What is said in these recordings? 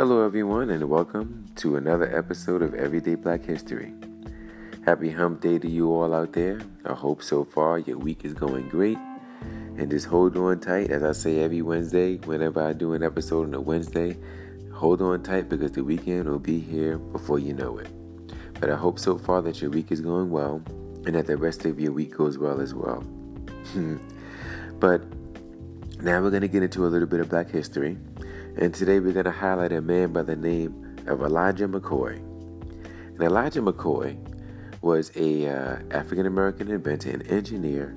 Hello, everyone, and welcome to another episode of Everyday Black History. Happy Hump Day to you all out there. I hope so far your week is going great. And just hold on tight, as I say every Wednesday, whenever I do an episode on a Wednesday, hold on tight because the weekend will be here before you know it. But I hope so far that your week is going well and that the rest of your week goes well as well. but now we're going to get into a little bit of black history. And today we're going to highlight a man by the name of Elijah McCoy. And Elijah McCoy was a uh, African American inventor and engineer,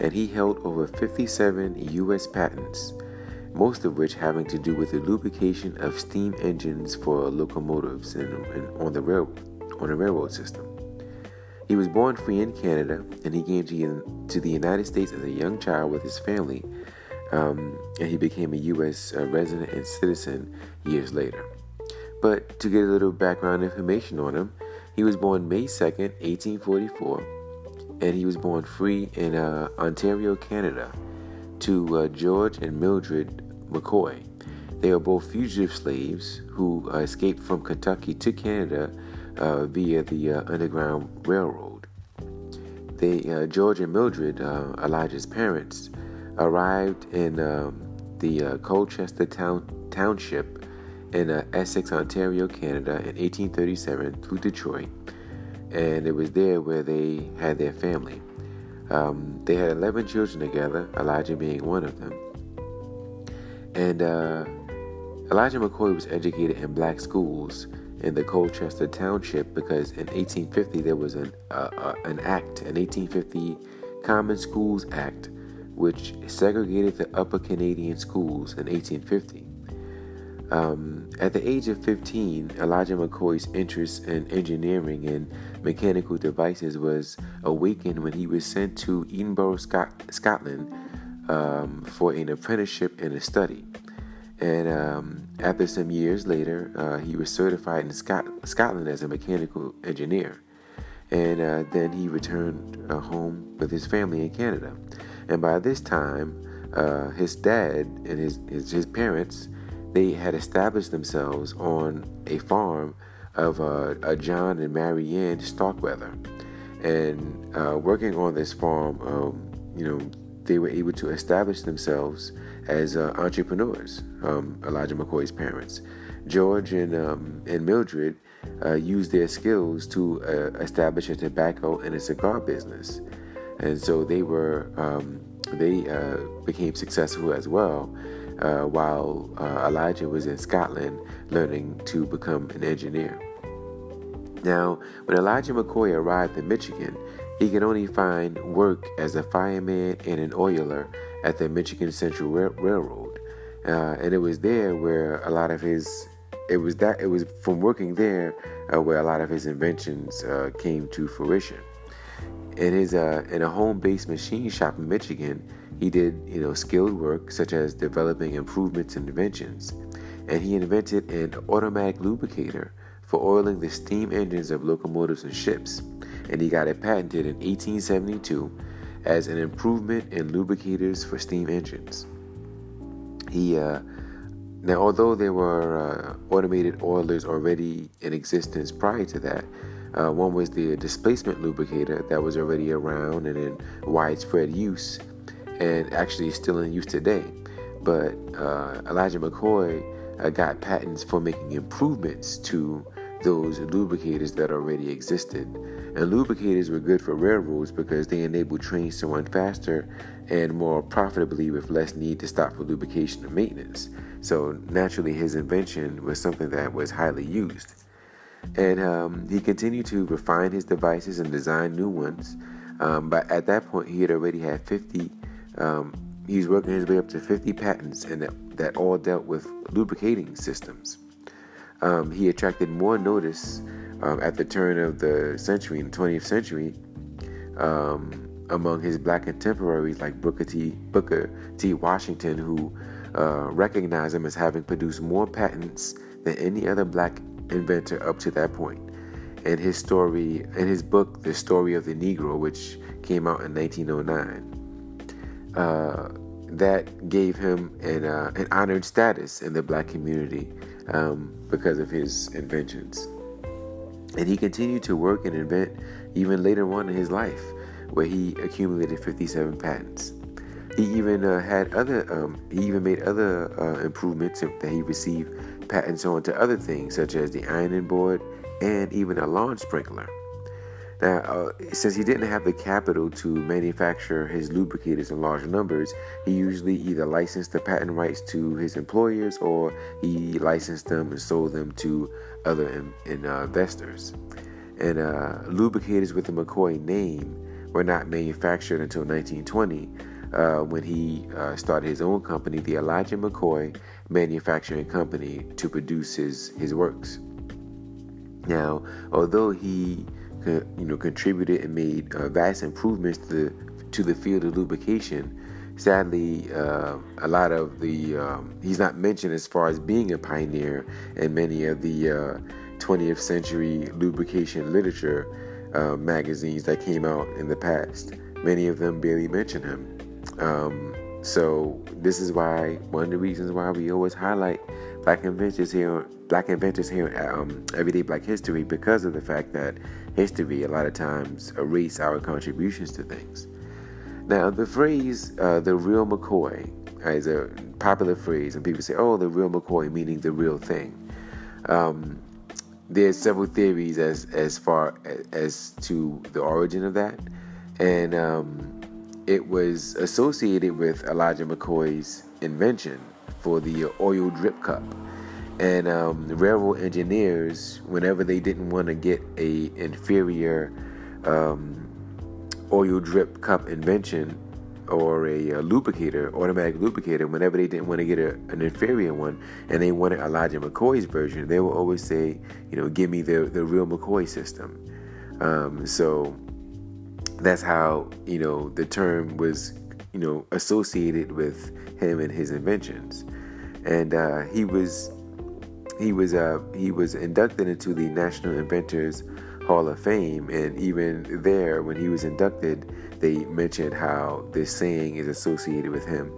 and he held over 57 U.S. patents, most of which having to do with the lubrication of steam engines for locomotives and, and on the rail on railroad system. He was born free in Canada, and he came to, to the United States as a young child with his family um, and he became a U.S. Uh, resident and citizen years later. But to get a little background information on him, he was born May 2nd, 1844, and he was born free in uh, Ontario, Canada, to uh, George and Mildred McCoy. They are both fugitive slaves who uh, escaped from Kentucky to Canada uh, via the uh, Underground Railroad. They, George and Mildred, Elijah's parents, arrived in um, the uh, Colchester town, Township in uh, Essex, Ontario, Canada in 1837 through Detroit, and it was there where they had their family. Um, they had 11 children together, Elijah being one of them. And uh, Elijah McCoy was educated in black schools in the Colchester Township because in 1850 there was an, uh, uh, an act, an 1850 Common Schools Act, which segregated the upper Canadian schools in 1850. Um, at the age of 15, Elijah McCoy's interest in engineering and mechanical devices was awakened when he was sent to Edinburgh, Scot- Scotland, um, for an apprenticeship and a study. And um, after some years later, uh, he was certified in Scot- Scotland as a mechanical engineer. And uh, then he returned uh, home with his family in Canada. And by this time, uh, his dad and his, his, his parents they had established themselves on a farm of uh, a John and Mary Ann Starkweather, and uh, working on this farm, um, you know, they were able to establish themselves as uh, entrepreneurs. Um, Elijah McCoy's parents, George and um, and Mildred, uh, used their skills to uh, establish a tobacco and a cigar business and so they were um, they uh, became successful as well. Uh, while uh, Elijah was in Scotland learning to become an engineer. Now, when Elijah McCoy arrived in Michigan, he could only find work as a fireman and an oiler at the Michigan Central Railroad, uh, and it was there where a lot of his it was that it was from working there uh, where a lot of his inventions uh, came to fruition. In his uh, in a home-based machine shop in Michigan, he did you know skilled work such as developing improvements and inventions, and he invented an automatic lubricator for oiling the steam engines of locomotives and ships, and he got it patented in 1872 as an improvement in lubricators for steam engines. He uh, now, although there were uh, automated oilers already in existence prior to that, uh, one was the displacement lubricator that was already around and in widespread use and actually still in use today. But uh, Elijah McCoy uh, got patents for making improvements to those lubricators that already existed. And lubricators were good for railroads because they enabled trains to run faster and more profitably with less need to stop for lubrication and maintenance. So naturally, his invention was something that was highly used. And um, he continued to refine his devices and design new ones. Um, but at that point, he had already had 50. Um, he's working his way up to 50 patents, and that, that all dealt with lubricating systems. Um, he attracted more notice um, at the turn of the century, in the 20th century, um, among his black contemporaries like Booker T. Booker T. Washington, who uh, recognized him as having produced more patents than any other black inventor up to that point. And his story, in his book, The Story of the Negro, which came out in 1909, uh, that gave him an, uh, an honored status in the black community um, because of his inventions. And he continued to work and invent even later on in his life, where he accumulated 57 patents. He even uh, had other, um, he even made other uh, improvements that he received patents on to other things, such as the ironing board and even a lawn sprinkler. Now, uh, since he didn't have the capital to manufacture his lubricators in large numbers, he usually either licensed the patent rights to his employers or he licensed them and sold them to other in, in, uh, investors. And uh, lubricators with the McCoy name were not manufactured until 1920 uh, when he uh, started his own company, the Elijah McCoy Manufacturing Company, to produce his, his works. Now, although he you know, contributed and made uh, vast improvements to the, to the field of lubrication. Sadly, uh, a lot of the um, he's not mentioned as far as being a pioneer in many of the uh, 20th century lubrication literature uh, magazines that came out in the past. Many of them barely mention him. Um, so this is why one of the reasons why we always highlight black inventors here, black inventors here um, Everyday Black History because of the fact that history a lot of times erases our contributions to things. Now, the phrase uh, "the real McCoy" is a popular phrase, and people say, "Oh, the real McCoy," meaning the real thing. Um, there's several theories as as far as to the origin of that, and um, it was associated with Elijah McCoy's invention for the oil drip cup. And um, railroad engineers, whenever they didn't want to get a inferior um, oil drip cup invention or a, a, lubricator, automatic lubricator, whenever they didn't want to get a, an inferior one and they wanted Elijah McCoy's version, they would always say, you know, give me the, the real McCoy system. Um, so that's how, you know, the term was, you know, associated with him and his inventions. And uh, he was he was uh, he was inducted into the National Inventors Hall of Fame, and even there, when he was inducted, they mentioned how this saying is associated with him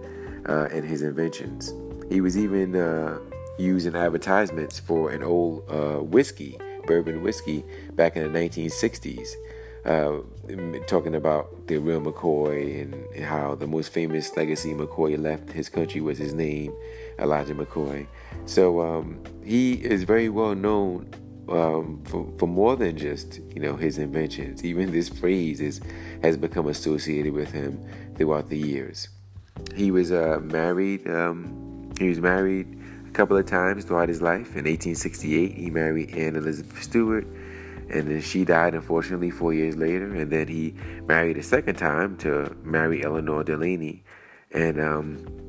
uh, and his inventions. He was even uh, used in advertisements for an old uh, whiskey, bourbon whiskey, back in the 1960s uh, talking about the real McCoy and how the most famous legacy McCoy left his country was his name, Elijah McCoy. So um, he is very well known um, for, for more than just you know his inventions. Even this phrase is has become associated with him throughout the years. He was uh, married. Um, he was married a couple of times throughout his life. In 1868, he married Anne Elizabeth Stewart and then she died unfortunately four years later. And then he married a second time to mary eleanor delaney. And um,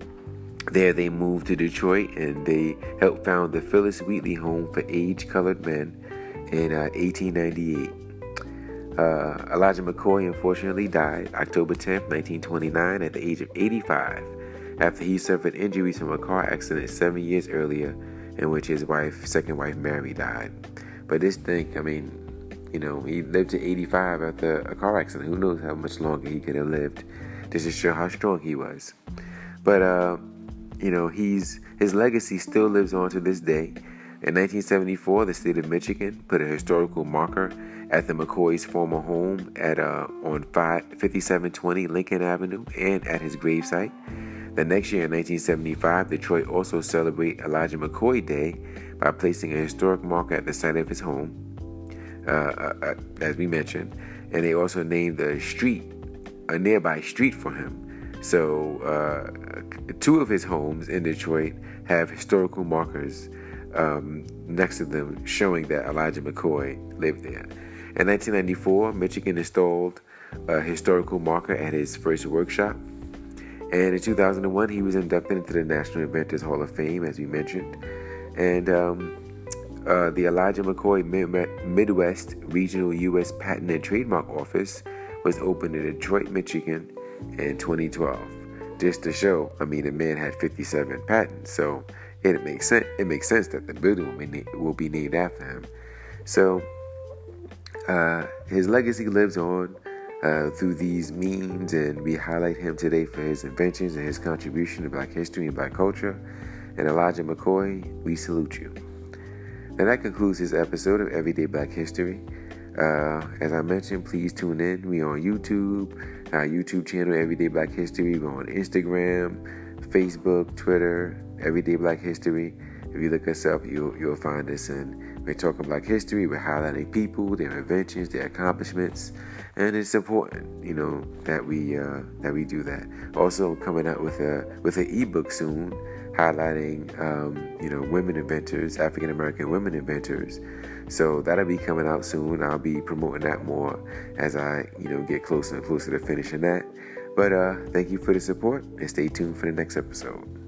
there they moved to detroit and they helped found the phyllis wheatley home for age colored men in uh, 1898 uh, elijah mccoy unfortunately died october 10, 1929 at the age of 85 after he suffered injuries from a car accident seven years earlier in which his wife second wife mary died but this thing i mean you know, he lived to 85 after a car accident. Who knows how much longer he could have lived? This is show how strong he was. But uh, you know, he's his legacy still lives on to this day. In 1974, the state of Michigan put a historical marker at the McCoy's former home at uh, on 5720 Lincoln Avenue and at his gravesite. The next year, in 1975, Detroit also celebrated Elijah McCoy Day by placing a historic marker at the site of his home. Uh, uh, uh, as we mentioned, and they also named a street, a nearby street for him. So, uh, two of his homes in Detroit have historical markers um, next to them showing that Elijah McCoy lived there. In 1994, Michigan installed a historical marker at his first workshop. And in 2001, he was inducted into the National Inventors Hall of Fame, as we mentioned. And um, uh, the Elijah McCoy Midwest Regional U.S. Patent and Trademark Office was opened in Detroit, Michigan in 2012. Just to show, I mean, the man had 57 patents, so it makes sense. It makes sense that the building will be, na- will be named after him. So uh, his legacy lives on uh, through these means, and we highlight him today for his inventions and his contribution to Black history and Black culture. And Elijah McCoy, we salute you. And that concludes this episode of Everyday Black History. Uh, as I mentioned, please tune in. We on YouTube, our YouTube channel, Everyday Black History. We're on Instagram, Facebook, Twitter, Everyday Black History. If you look us up, you'll, you'll find us. And we're talking Black history. We're highlighting people, their inventions, their accomplishments, and it's important, you know, that we uh, that we do that. Also, coming out with a with an ebook soon, highlighting um, you know women inventors, African American women inventors. So that'll be coming out soon. I'll be promoting that more as I you know get closer and closer to finishing that. But uh, thank you for the support and stay tuned for the next episode.